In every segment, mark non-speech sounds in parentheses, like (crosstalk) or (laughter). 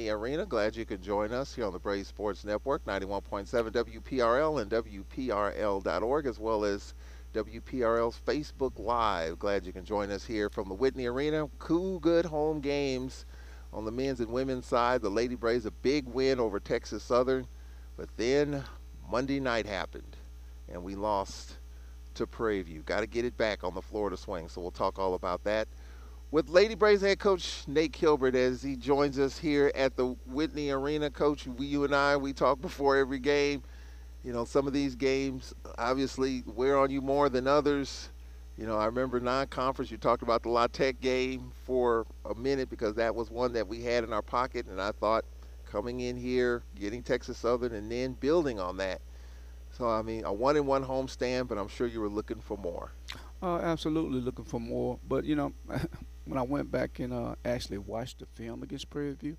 Arena. Glad you could join us here on the Braves Sports Network, 91.7 WPRL and WPRL.org, as well as WPRL's Facebook Live. Glad you can join us here from the Whitney Arena. Cool, good home games on the men's and women's side. The Lady Braves, a big win over Texas Southern. But then Monday night happened, and we lost to Prairie View. Got to get it back on the Florida swing, so we'll talk all about that with Lady Braves head coach Nate Kilbert as he joins us here at the Whitney Arena. Coach, we, you and I, we talk before every game. You know, some of these games obviously wear on you more than others. You know, I remember non-conference. You talked about the La Tech game for a minute because that was one that we had in our pocket, and I thought coming in here, getting Texas Southern, and then building on that. So I mean, a one-in-one homestand, but I'm sure you were looking for more. Uh, absolutely looking for more, but you know. (laughs) when I went back and uh, actually watched the film against Prairie View,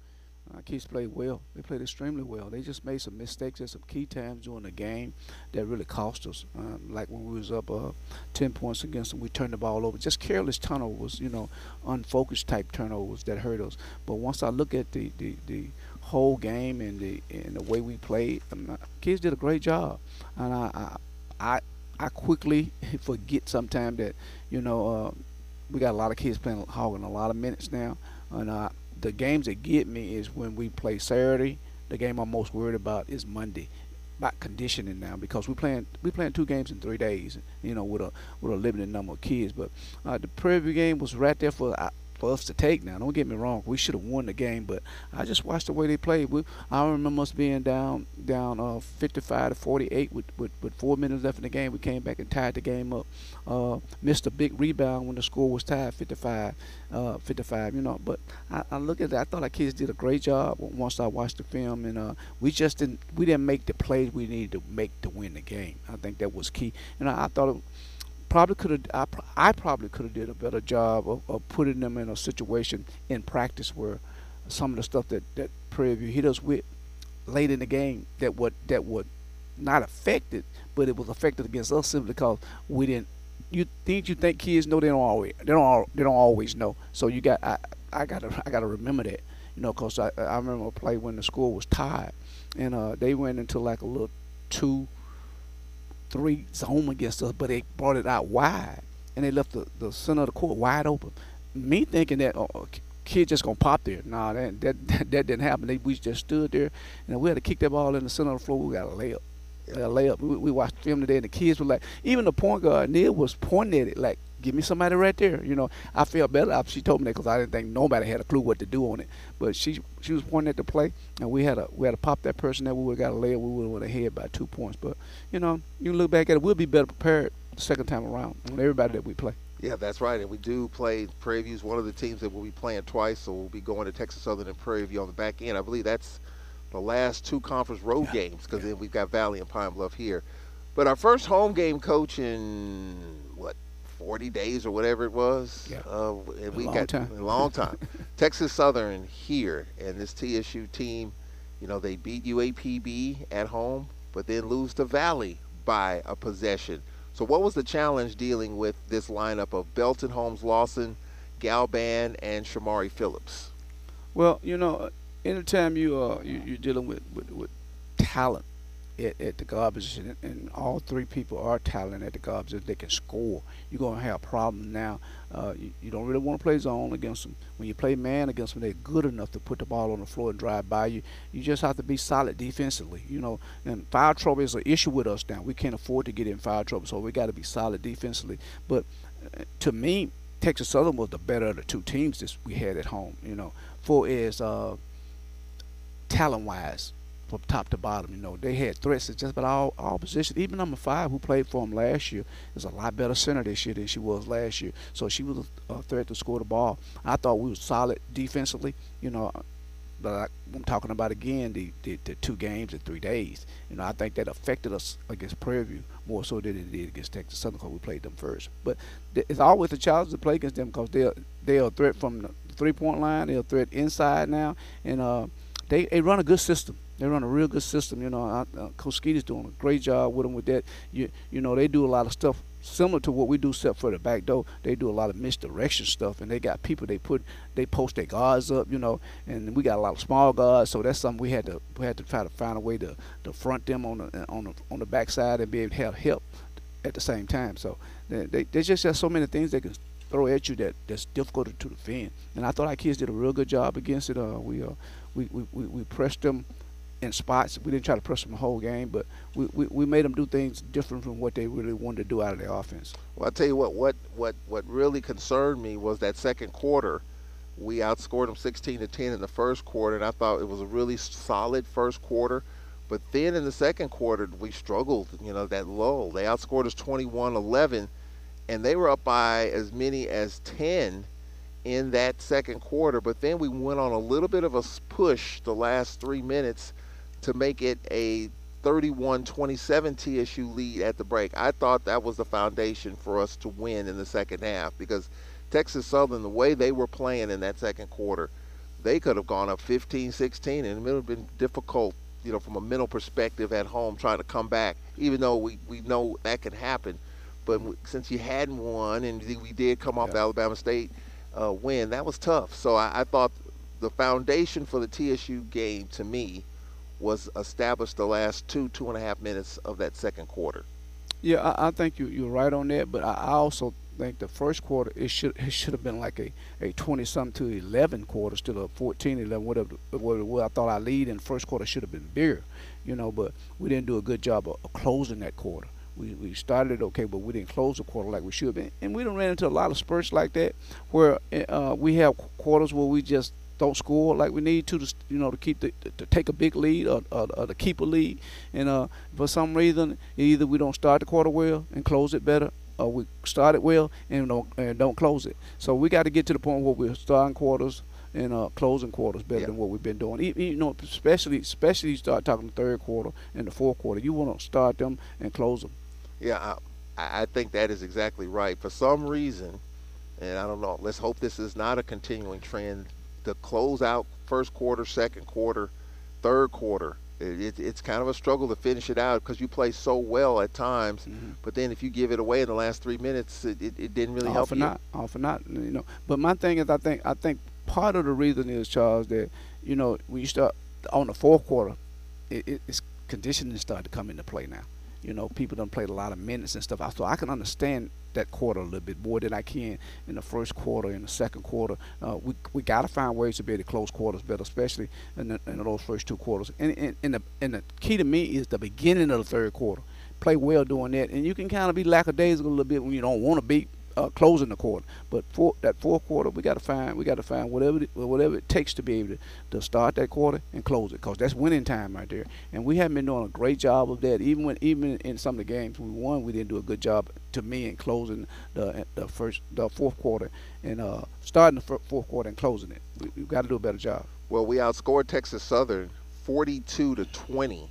uh, kids played well. They played extremely well. They just made some mistakes at some key times during the game that really cost us. Um, like when we was up uh, 10 points against them, we turned the ball over. Just careless turnovers, you know, unfocused type turnovers that hurt us. But once I look at the, the, the whole game and the and the way we played, um, kids did a great job. And I I I, I quickly (laughs) forget sometimes that you know. Uh, we got a lot of kids playing hogging a lot of minutes now. And uh, the games that get me is when we play Saturday. The game I'm most worried about is Monday, about conditioning now because we playing we playing two games in three days. You know, with a with a limited number of kids. But uh, the Prairie game was right there for. Uh, for us to take now. Don't get me wrong, we should have won the game, but I just watched the way they played. We, I remember us being down down uh, 55 to 48 with, with, with four minutes left in the game. We came back and tied the game up. Uh, missed a big rebound when the score was tied 55, uh, 55. You know, but I, I look at that. I thought our kids did a great job once I watched the film, and uh, we just didn't we didn't make the plays we needed to make to win the game. I think that was key, and I, I thought. It, probably could have I, I probably could have did a better job of, of putting them in a situation in practice where some of the stuff that that Prairie View hit us with late in the game that would that would not affect it, but it was affected against us simply because we didn't. You think you think kids know they don't always they don't all, they don't always know. So you got I I gotta I gotta remember that you know because I I remember a play when the score was tied and uh, they went into like a little two three zone against us, but they brought it out wide and they left the, the center of the court wide open. Me thinking that oh, oh kid just gonna pop there. Nah, that that (laughs) that, didn't happen. They, we just stood there and we had to kick that ball in the center of the floor. We got a layup. Yeah. A layup. We, we watched film today, and the kids were like, even the point guard Neil was pointing at it like, give me somebody right there. You know, I felt better. She told me that because I didn't think nobody had a clue what to do on it. But she she was pointing at the play, and we had a we had to pop that person that we would got a layup. We would have went ahead by two points. But you know, you look back at it, we'll be better prepared the second time around. Mm-hmm. Everybody that we play. Yeah, that's right. And we do play Prairie View's one of the teams that we'll be playing twice. So we'll be going to Texas Southern and Prairie View on the back end. I believe that's the last two conference road yeah. games because yeah. then we've got Valley and Pine Bluff here. But our first home game coach in what 40 days or whatever it was. Yeah. Uh, and a we got time. a long (laughs) time. Texas Southern here and this TSU team, you know, they beat UAPB at home, but then lose to Valley by a possession. So what was the challenge dealing with this lineup of Belton Holmes Lawson, Galban, and Shamari Phillips? Well, you know, anytime you uh you, you're dealing with, with, with talent at, at the guard position, and all three people are talented at the position. They can score. You're gonna have problems now. Uh, you, you, don't really want to play zone against them. When you play man against them, they're good enough to put the ball on the floor and drive by you. You just have to be solid defensively. You know, and foul trouble is an issue with us now. We can't afford to get in foul trouble, so we got to be solid defensively. But uh, to me, Texas Southern was the better of the two teams that we had at home. You know, for as uh, talent wise from top to bottom. You know, they had threats at just about all, all positions. Even number five, who played for them last year, is a lot better center this year than she was last year. So she was a threat to score the ball. I thought we were solid defensively. You know, but I'm talking about again the, the, the, two games in three days. You know, I think that affected us against Prairie View more so than it did against Texas Southern because we played them first. But it's always a challenge to play against them because they're they're a threat from the three point line. They're a threat inside now, and uh, they they run a good system. They run a real good system. You know, I, uh, Coach doing a great job with them with that. You you know, they do a lot of stuff similar to what we do, except for the back door. They do a lot of misdirection stuff, and they got people they put they post their guards up, you know, and we got a lot of small guards, so that's something we had to we had to try to find a way to, to front them on the on the on the backside and be able to have help at the same time. So they, they, there's just have so many things they can throw at you that that's difficult to defend. And I thought our kids did a real good job against it. Uh, we uh, we, we, we pressed them in spots. We didn't try to press them the whole game, but we, we, we made them do things different from what they really wanted to do out of their offense. Well, I tell you what, what what what really concerned me was that second quarter. We outscored them 16 to 10 in the first quarter, and I thought it was a really solid first quarter. But then in the second quarter, we struggled. You know that lull. They outscored us 21-11, and they were up by as many as 10 in that second quarter. But then we went on a little bit of a push the last three minutes to make it a 31-27 TSU lead at the break. I thought that was the foundation for us to win in the second half because Texas Southern, the way they were playing in that second quarter, they could have gone up 15-16 and it would have been difficult, you know, from a mental perspective at home trying to come back, even though we, we know that can happen. But since you hadn't won and we did come off yeah. the Alabama State uh, win, that was tough. So I, I thought the foundation for the TSU game to me – was established the last two two and a half minutes of that second quarter. Yeah, I, I think you you're right on that, but I, I also think the first quarter it should it should have been like a, a 20 something to 11 quarter still of 14 11 whatever what I thought our lead in the first quarter should have been bigger you know but we didn't do a good job of, closing that quarter we, we started okay but we didn't close the quarter like we should have been and we don't ran into a lot of spurts like that where uh, we have quarters where we just don't score like we need to, to you know, to keep the, to take a big lead or, or, or, to keep a lead. And uh, for some reason, either we don't start the quarter well and close it better, or we start it well and don't and don't close it. So we got to get to the point where we're starting quarters and uh, closing quarters better yeah. than what we've been doing. You, you know, especially especially you start talking the third quarter and the fourth quarter. You want to start them and close them. Yeah, I, I think that is exactly right. For some reason, and I don't know. Let's hope this is not a continuing trend to close out first quarter, second quarter, third quarter. It, it, it's kind of a struggle to finish it out because you play so well at times, mm-hmm. but then if you give it away in the last three minutes, it, it didn't really all help you. not, for not, you know. But my thing is, I think I think part of the reason is Charles that you know when you start on the fourth quarter, it's conditioning started to come into play now. You know, people don't play a lot of minutes and stuff. So I can understand that quarter a little bit more than I can in the first quarter, in the second quarter. Uh, we we got to find ways to be able to close quarters better, especially in, the, in those first two quarters. And, and, and, the, and the key to me is the beginning of the third quarter. Play well doing that, and you can kind of be lackadaisical a little bit when you don't want to be uh, closing the quarter. But for that fourth quarter, we got to find we got to find whatever it, whatever it takes to be able to, to start that quarter and close it, cause that's winning time right there. And we haven't been doing a great job of that. Even when even in some of the games we won, we didn't do a good job to me in closing the the first the fourth quarter and uh, starting the fourth quarter and closing it. We, have got to do a better job. Well, we outscored Texas Southern 42 to 20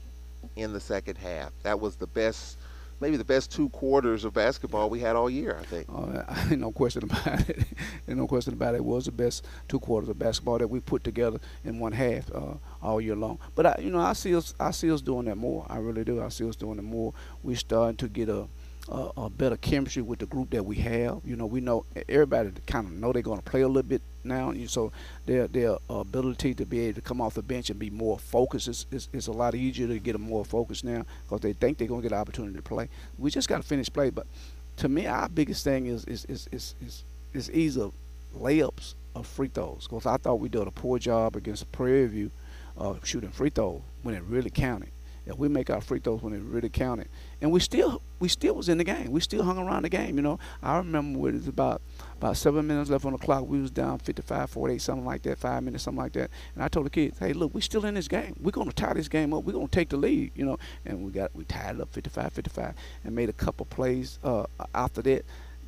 in the second half. That was the best maybe the best two quarters of basketball we had all year. I think. Uh, (laughs) no question about it. (laughs) No question about it. it. Was the best two quarters of basketball that we put together in one half uh, all year long. But I, you know, I see us. I see us doing that more. I really do. I see us doing it more. We're starting to get a a, a, better chemistry with the group that we have. You know, we know everybody kind of know they're going to play a little bit now, and so their their ability to be able to come off the bench and be more focused is, is, is a lot easier to get them more focused now because they think they're going to get an opportunity to play. We just got to finish play, but to me, our biggest thing is is is is is, is either layups of free throws because I thought we did a poor job against Prairie View uh, shooting free throws when it really counted if we make our free throws when it really counted. And we still we still was in the game. We still hung around the game, you know. I remember when it was about about seven minutes left on the clock. We was down 55, 48, something like that, five minutes, something like that. And I told the kids, hey, look, we're still in this game. We're going to tie this game up. We're going to take the lead, you know. And we got we tied it up 55, 55 and made a couple plays uh, after that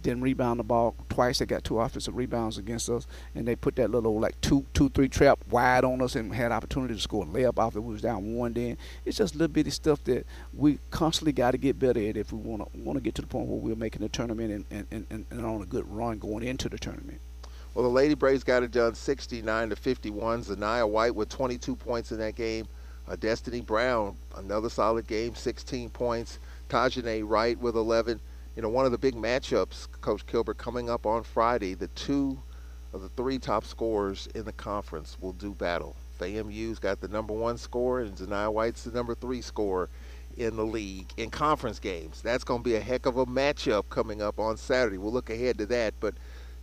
didn't rebound the ball twice. They got two offensive rebounds against us, and they put that little like two, two, three trap wide on us, and had opportunity to score a layup after we was down one. Then it's just little bitty stuff that we constantly got to get better at if we want to want to get to the point where we're making the tournament and, and, and, and on a good run going into the tournament. Well, the Lady Braves got it done 69 to 51. Zanaya White with 22 points in that game. Uh, Destiny Brown, another solid game, 16 points. Tajane Wright with 11 you know, one of the big matchups, Coach Kilbert, coming up on Friday, the two of the three top scorers in the conference will do battle. FAMU's got the number one scorer, and Zania White's the number three scorer in the league in conference games. That's going to be a heck of a matchup coming up on Saturday. We'll look ahead to that. But,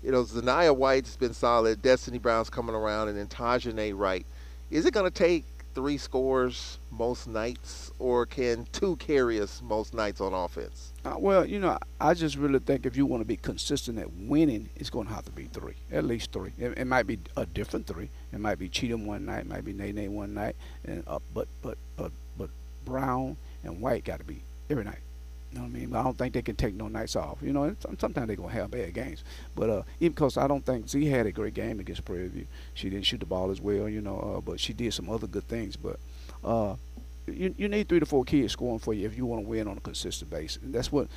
you know, Zania White's been solid. Destiny Brown's coming around, and then Tajane Wright. Is it going to take three scores most nights, or can two carry us most nights on offense? Uh, well, you know, I just really think if you want to be consistent at winning, it's going to have to be three, at least three. It, it might be a different three. It might be Cheatham one night, it might be Nene one night, and uh, but but but but Brown and White got to be every night. You know what I mean? But I don't think they can take no nights off. You know, sometimes they're gonna have bad games. But uh, even because I don't think Z had a great game against Prairie View. She didn't shoot the ball as well, you know, uh, but she did some other good things. But uh, you, you need three to four kids scoring for you if you want to win on a consistent basis. And that's what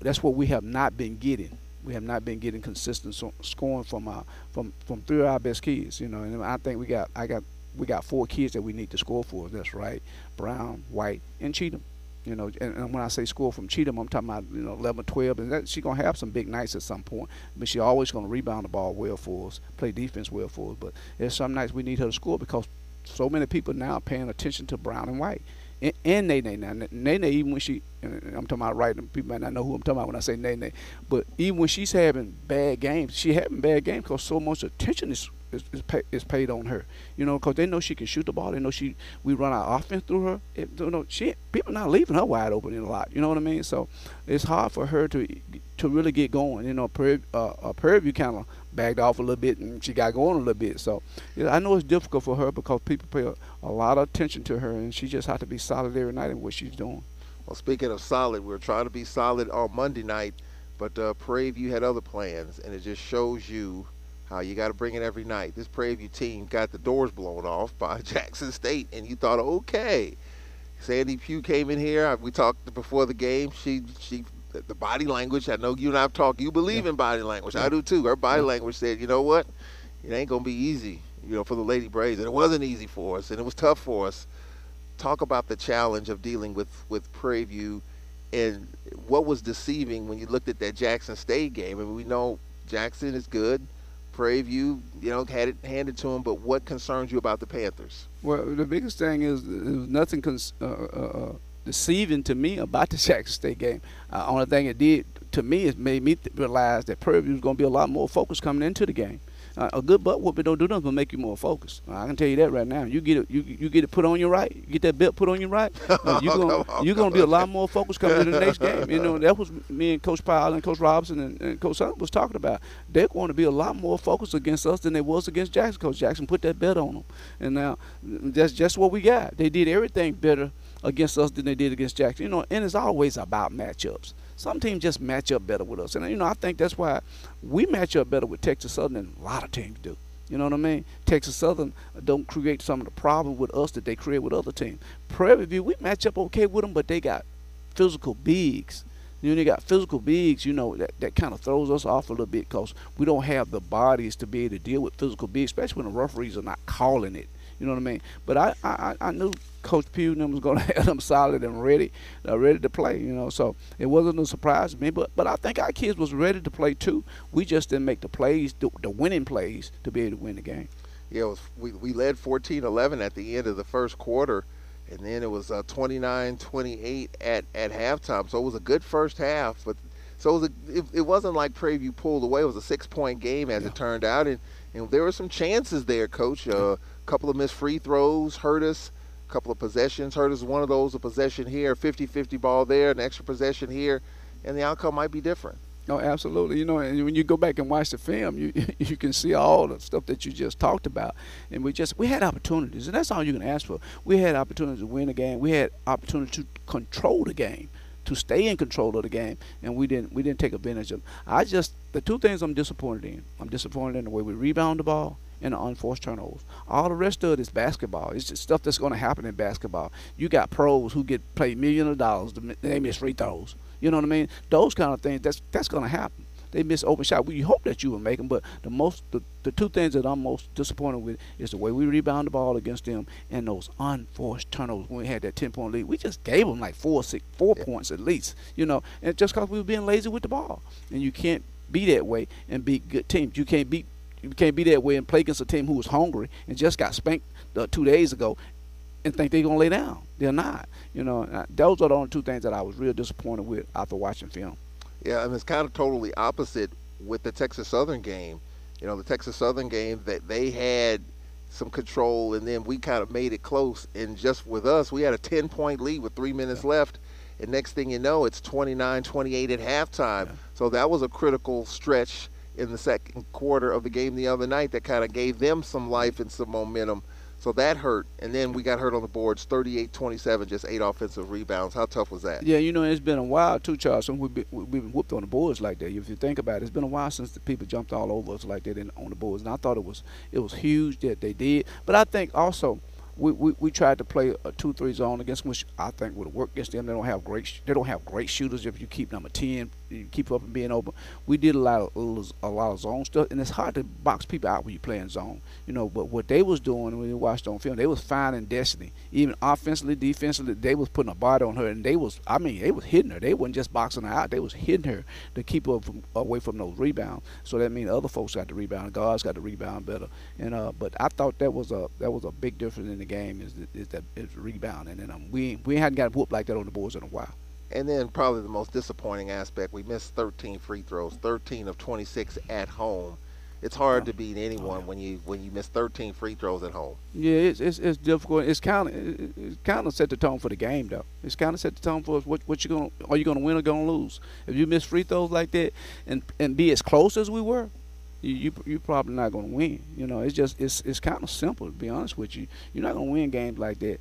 that's what we have not been getting. We have not been getting consistent scoring from our from from three of our best kids. You know, and I think we got I got we got four kids that we need to score for. That's right, Brown, White, and Cheatham. You know, and, and, when I say score from Cheatham, I'm talking about you know 11, 12, and that, she's gonna have some big nights at some point. But she's always gonna rebound the ball well for us, play defense well for us. But there's some nights we need her to score because so many people now are paying attention to Brown and White. And, and Nene now, Nene even when she, I'm talking about right, people might not know who I'm talking about when I say Nene, but even when she's having bad games, she having bad games because so much attention is is, is, pay, is paid on her. You know, because they know she can shoot the ball. They know she we run our offense through her. It, you know, she people not leaving her wide open in a lot. You know what I mean? So it's hard for her to to really get going. You know, per, uh, uh, Prairie kind of backed off a little bit and she got going a little bit. So I know it's difficult for her because people pay a, a lot of attention to her and she just has to be solid every night in what she's doing. Well, speaking of solid, we are trying to be solid on Monday night, but uh, Prairie View had other plans, and it just shows you how you got to bring it every night. This Prairie View team got the doors blown off (laughs) by Jackson State, and you thought, okay. Sandy Pugh came in here. We talked before the game. She she the body language. I know you and I've talked. You believe yeah. in body language. Yeah. I do too. Her body yeah. language said, you know what, it ain't gonna be easy. You know, for the Lady Braves, and it wasn't easy for us, and it was tough for us. Talk about the challenge of dealing with with Prairie View, and what was deceiving when you looked at that Jackson State game. I mean, we know Jackson is good. Prairie View, you know, had it handed to him. But what concerns you about the Panthers? Well, the biggest thing is there was nothing cons- uh, uh, uh deceiving to me about the (laughs) Jackson State game. Uh, only thing it did to me is made me realize that Prairie View was going to be a lot more focused coming into the game. Uh, a good butt whooping don't do nothing but make you more focused. I can tell you that right now. You get it, you you get it put on your right. You get that belt put on your right. (laughs) Uh, you're gonna you're gonna be a lot more focused coming into the next (laughs) game. You know that was me and Coach Powell and Coach Robinson and, and Coach Sutton was talking about. They're going to be a lot more focused against us than they was against Jackson. Coach Jackson put that bet on them, and now that's just what we got. They did everything better against us than they did against Jackson. You know, and it's always about matchups. Some teams just match up better with us, and you know I think that's why we match up better with Texas Southern than a lot of teams do. You know what I mean? Texas Southern don't create some of the problem with us that they create with other teams. Prairie View, we match up okay with them, but they got physical bigs. You know, they got physical bigs, you know, that, that kind of throws us off a little bit because we don't have the bodies to be able to deal with physical bigs, especially when the referees are not calling it. You know what I mean? But I, I, I knew Coach Pugh was going (laughs) to have them solid and ready, uh, ready to play. You know, so it wasn't a surprise to me. But but I think our kids was ready to play too. We just didn't make the plays, the, the winning plays, to be able to win the game. Yeah, was, we we led 14-11 at the end of the first quarter, and then it was uh, 29-28 at at halftime. So it was a good first half, but. So it, was a, it, it wasn't like Prairie View pulled away. It was a six-point game, as yeah. it turned out, and, and there were some chances there, Coach. Uh, couple of missed free throws hurt us. Couple of possessions hurt us. One of those, a possession here, 50-50 ball there, an extra possession here, and the outcome might be different. No, absolutely. You know, and when you go back and watch the film, you (laughs) you can see all the stuff that you just talked about. And we just we had opportunities, and that's all you can ask for. We had opportunities to win a game. We had opportunity to control the game, to stay in control of the game, and we didn't we didn't take advantage of. Them. I just the two things I'm disappointed in. I'm disappointed in the way we rebound the ball, and the unforced turnovers. All the rest of it is basketball. It's just stuff that's going to happen in basketball. You got pros who get paid millions of dollars. They miss free throws. You know what I mean? Those kind of things. That's that's going to happen. they miss open shot. We hope that you will make them, but the most the, the two things that I'm most disappointed with is the way we rebound the ball against them and those unforced turnovers when we had that 10 point lead. We just gave them like four six four yeah. points at least, you know, and just because we were being lazy with the ball. And you can't be that way and beat good teams. You can't beat you can't be that way and play against a team who was hungry and just got spanked uh, two days ago and think they're gonna lay down. They're not. You know, those are the only two things that I was real disappointed with after watching film. Yeah, and it's kind of totally opposite with the Texas Southern game. You know, the Texas Southern game that they had some control, and then we kind of made it close. And just with us, we had a 10 point lead with three minutes yeah. left. And next thing you know, it's 29 28 at halftime. Yeah. So that was a critical stretch in the second quarter of the game the other night that kind of gave them some life and some momentum so that hurt. And then we got hurt on the boards 38 27, just eight offensive rebounds. How tough was that? Yeah, you know, it's been a while, too, Charles, we've been, we've been whooped on the boards like that. If you think about it, it's been a while since the people jumped all over us like that in, on the boards. And I thought it was it was huge that they did. But I think also – we, we, we tried to play a two three zone against which I think would worked against them. They don't have great they don't have great shooters. If you keep number ten, keep up and being open. We did a lot of a lot of zone stuff, and it's hard to box people out when you play in zone. You know, but what they was doing when you watched on film, they was finding Destiny. Even offensively, defensively, they was putting a body on her, and they was I mean they was hitting her. They wasn't just boxing her out. They was hitting her to keep her from, away from those rebounds. So that means other folks got the rebound, guards got the rebound better. And uh, but I thought that was a that was a big difference in the game is is that is rebounding, and um, we we hadn't got whooped like that on the boards in a while. And then probably the most disappointing aspect, we missed 13 free throws, 13 of 26 at home. It's hard to beat anyone oh, when you when you miss 13 free throws at home. Yeah, it's it's, it's difficult. It's kind of it's kind of set the tone for the game though. It's kind of set the tone for. What what you gonna are you gonna win or gonna lose? If you miss free throws like that and and be as close as we were, you, you you're probably not going to win. You know, it's just it's it's kind of simple to be honest with you. You're not going to win games like that.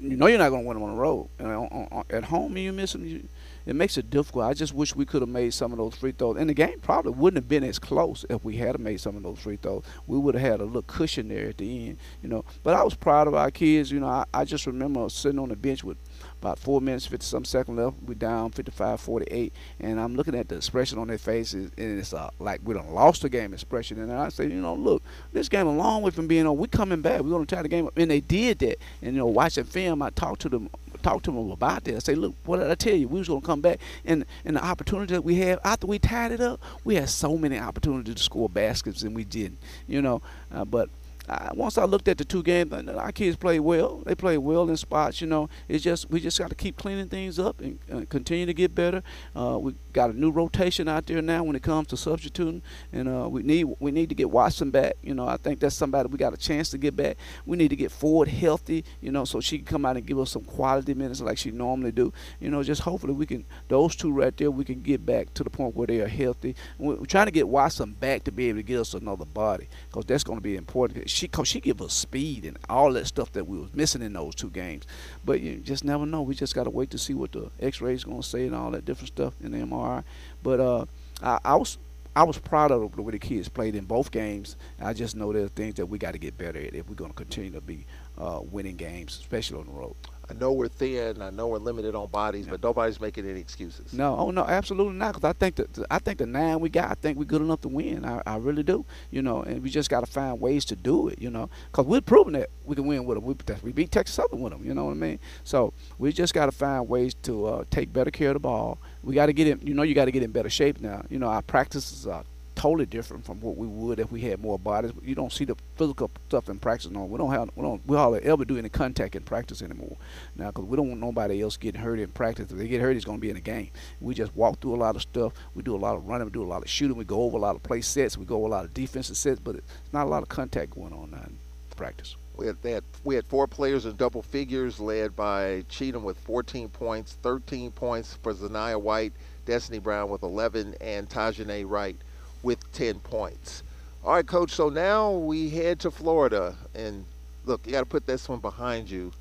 You know, you're not going to win them on the road. And on, on, at home, you miss them. You, it makes it difficult. I just wish we could have made some of those free throws. And the game probably wouldn't have been as close if we had made some of those free throws. We would have had a little cushion there at the end, you know. But I was proud of our kids. You know, I, I just remember sitting on the bench with about four minutes, 50 some seconds left. We're down 55 48. And I'm looking at the expression on their faces, and it's uh, like we done lost the game expression. And I say, you know, look, this game, a long way from being on, we coming back. We're going to tie the game up. And they did that. And, you know, watching film, I talked to them talk to them about that. I say, look, what did I tell you? We was gonna come back, and and the opportunity that we had after we tied it up, we had so many opportunities to score baskets, and we didn't. You know, uh, but I, once I looked at the two games, our kids played well. They played well in spots. You know, it's just we just got to keep cleaning things up and uh, continue to get better. Uh, we got a new rotation out there now when it comes to substituting, and uh, we need we need to get Watson back. You know, I think that's somebody we got a chance to get back. We need to get Ford healthy. You know, so she can come out and give us some quality minutes like she normally do. You know, just hopefully we can those two right there we can get back to the point where they are healthy. We're trying to get Watson back to be able to get us another body because that's going to be important. She cause she give us speed and all that stuff that we was missing in those two games. But you just never know. We just got to wait to see what the X-rays to say and all that different stuff in the MRI. But uh, I, I was I was proud of the way the kids played in both games. I just know there's things that we got to get better at if we're going to continue to be uh, winning games, especially on the road. I know we're thin. I know we're limited on bodies, yeah. but nobody's making any excuses. No, oh no, absolutely not. Because I think that I think the nine we got, I think we're good enough to win. I, I really do. You know, and we just got to find ways to do it. You know, because we're proving that we can win with them. We, we beat Texas Southern with them. You know what I mean? So we just got to find ways to uh, take better care of the ball. We got to get in. You know, you got to get in better shape now. You know, our practices are totally different from what we would if we had more bodies. You don't see the physical stuff in practice no. We don't have we don't we hardly ever do any contact in practice anymore now because we don't want nobody else getting hurt in practice. If they get hurt, it's going to be in the game. We just walk through a lot of stuff. We do a lot of running. We do a lot of shooting. We go over a lot of play sets. We go over a lot of defensive sets, but it's not a lot of contact going on in practice. We had, had, we had four players in double figures, led by Cheatham with 14 points, 13 points for Zanaya White, Destiny Brown with 11, and Tajane Wright with 10 points. All right, coach. So now we head to Florida, and look, you got to put this one behind you.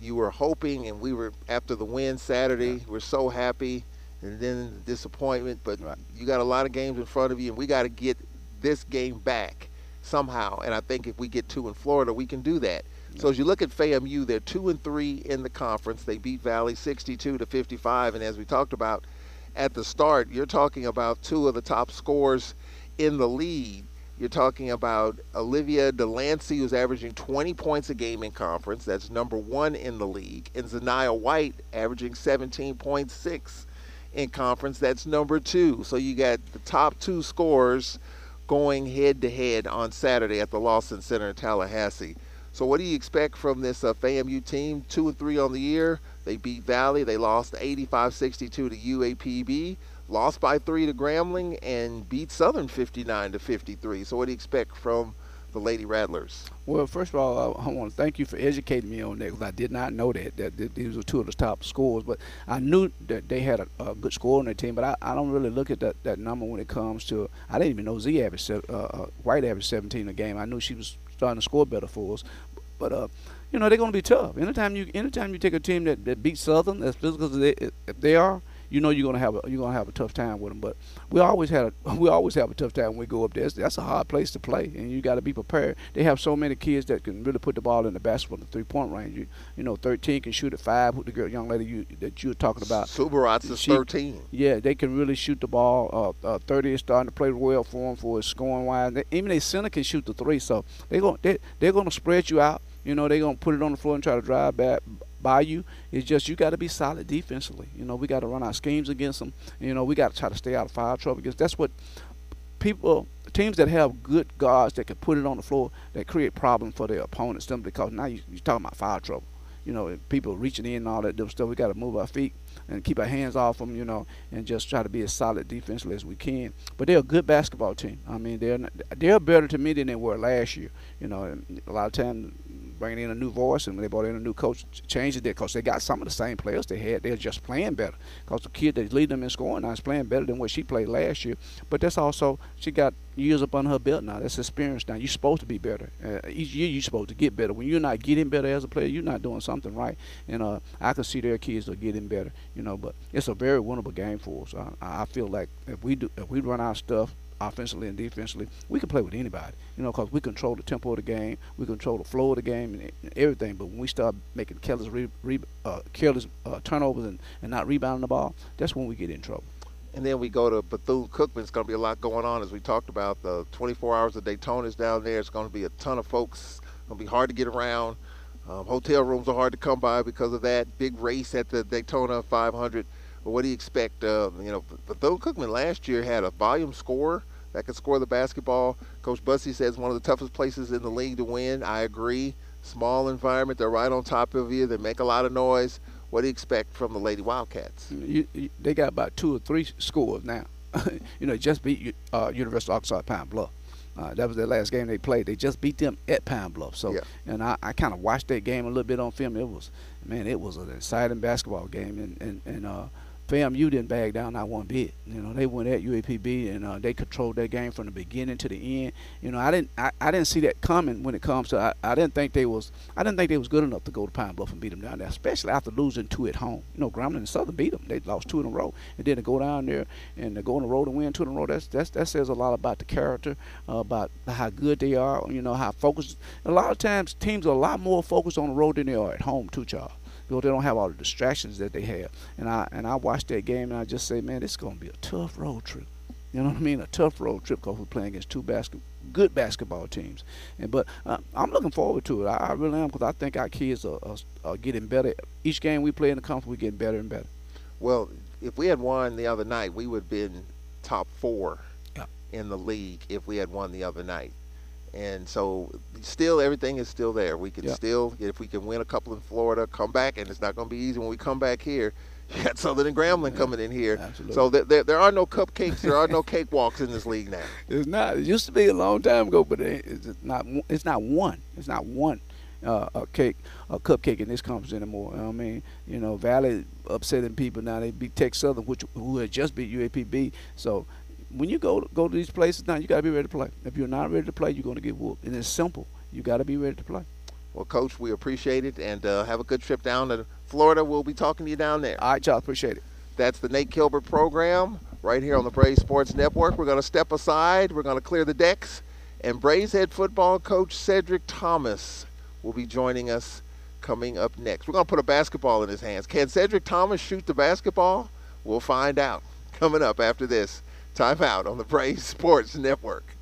You were hoping, and we were after the win Saturday. Yeah. We're so happy, and then the disappointment. But right. you got a lot of games in front of you, and we got to get this game back somehow. And I think if we get two in Florida, we can do that. Yeah. So as you look at FAMU, they're two and three in the conference. They beat Valley 62 to 55, and as we talked about at the start, you're talking about two of the top scorers in the league. You're talking about Olivia Delancey, who's averaging 20 points a game in conference. That's number one in the league. And Zanaya White, averaging 17.6 in conference. That's number two. So you got the top two scorers going head to head on Saturday at the Lawson Center in Tallahassee. So what do you expect from this uh, FAMU team? Two and three on the year. They beat Valley. They lost 85-62 to UAPB. Lost by three to Grambling and beat Southern 59 to 53. So what do you expect from the Lady Rattlers? Well, first of all, I, I want to thank you for educating me on that because I did not know that, that, these were two of the top scores. But I knew that they had a, a good score on their team. But I, I don't really look at that, that number when it comes to. I didn't even know Z average uh, uh, White average 17 a game. I knew she was starting to score better for us. But uh, you know they're going to be tough. Anytime you anytime you take a team that, that beats Southern as physical as they, if they are, you know you're gonna have a you're gonna have a tough time with them. But we always had a (laughs) we always have a tough time when we go up there. That's a hard place to play, and you got to be prepared. They have so many kids that can really put the ball in the basket from the three point range. You, you know, 13 can shoot at five. With the girl, young lady you, that you were talking about, Subaratz is 13. Yeah, they can really shoot the ball. Uh, uh, 30 is starting to play well for them for his scoring wise. They, even their center can shoot the three, so they're going they, they're gonna spread you out. You know, they're gonna put it on the floor and try to drive back by you. It's just you got to be solid defensively. You know, we got to run our schemes against them. You know, we got to try to stay out of foul trouble because that's what people teams that have good guards that can put it on the floor that create problems for their opponents simply because now you, are talking about foul trouble. You know, people reaching in and all that dumb stuff. We got to move our feet and keep our hands off them, you know, and just try to be as solid defensively as we can. But they're a good basketball team. I mean, they're they're better to me than they were last year. You know, a lot of times bringing in a new voice, and when they brought in a new coach, changed it because they got some of the same players they had. They're just playing better because the kid that lead them in scoring now is playing better than what she played last year. But that's also she got years up on her belt now. That's experience now. You're supposed to be better. Uh, each year you're supposed to get better. When you're not getting better as a player, you're not doing something right. And uh, I can see their kids are getting better. You know, but it's a very winnable game for us. I, I feel like if we do, if we run our stuff offensively and defensively, we can play with anybody, you know, because we control the tempo of the game, we control the flow of the game and, everything. But when we start making careless, re, re, uh, careless uh, turnovers and, and not rebounding the ball, that's when we get in trouble. And then we go to Bethune Cookman. It's going to be a lot going on, as we talked about. The 24 hours of Daytona is down there. It's going to be a ton of folks. It's going to be hard to get around. Um, hotel rooms are hard to come by because of that big race at the Daytona 500. But what do you expect? Uh, you know, Bethune Cookman last year had a volume scorer that can score the basketball. Coach Bussey says one of the toughest places in the league to win. I agree. Small environment. They're right on top of you. They make a lot of noise. What do you expect from the Lady Wildcats? You, you, they got about two or three scores now. (laughs) you know, just beat uh, University of Arkansas Pine Bluff. Uh, that was their last game they played. They just beat them at Pine Bluff. So, yeah. and I, I kind of watched that game a little bit on film. It was, man, it was an exciting basketball game, and and and uh, FAMU didn't bag down not one bit. You know, they went at UAPB and uh, they controlled that game from the beginning to the end. You know, I didn't I, I didn't see that coming when it comes to I, I didn't think they was I didn't think they was good enough to go to Pine Bluff and beat them down there, especially after losing two at home. You know, Grambling and Southern beat them. They lost two in a row, and then to go down there and to go on the road and win two in a row. That's, that's that says a lot about the character, uh, about how good they are. You know, how focused. A lot of times teams are a lot more focused on the road than they are at home too, Charles because they don't have all the distractions that they have. And I and I watched that game and I just say, man, this is going to be a tough road trip. You know what I mean? A tough road trip because we're playing against two basket, good basketball teams. And but uh, I'm looking forward to it. I, I really am because I think our kids are, are, are, getting better. Each game we play in the conference, we're getting better and better. Well, if we had won the other night, we would have been top four yeah. in the league if we had won the other night and so still everything is still there. We can still, if we can win a couple in Florida, come back, and it's not going to be easy when we come back here. (laughs) You got Southern and Grambling yeah, coming in here, absolutely. so there, there, there, are no cupcakes, there are no (laughs) cakewalks in this league now. It's not. It used to be a long time ago, but it's not. It's not one. It's not one uh, a cake, a cupcake in this conference anymore. You know I mean, you know, Valley upsetting people now. They beat Tech Southern, which who had just beat UAPB. So when you go go to these places now, you got to be ready to play. If you're not ready to play, you're going to get whooped. And it's simple. You got to be ready to play. Well, Coach, we appreciate it, and uh, have a good trip down to Florida. We'll be talking to you down there. All right, y'all. Appreciate it. That's the Nate Kilbert program right here on the Braves Sports Network. We're going to step aside. We're going to clear the decks, and Braves head football coach Cedric Thomas will be joining us coming up next. We're going to put a basketball in his hands. Can Cedric Thomas shoot the basketball? We'll find out coming up after this. Time out on the Braves Sports Network.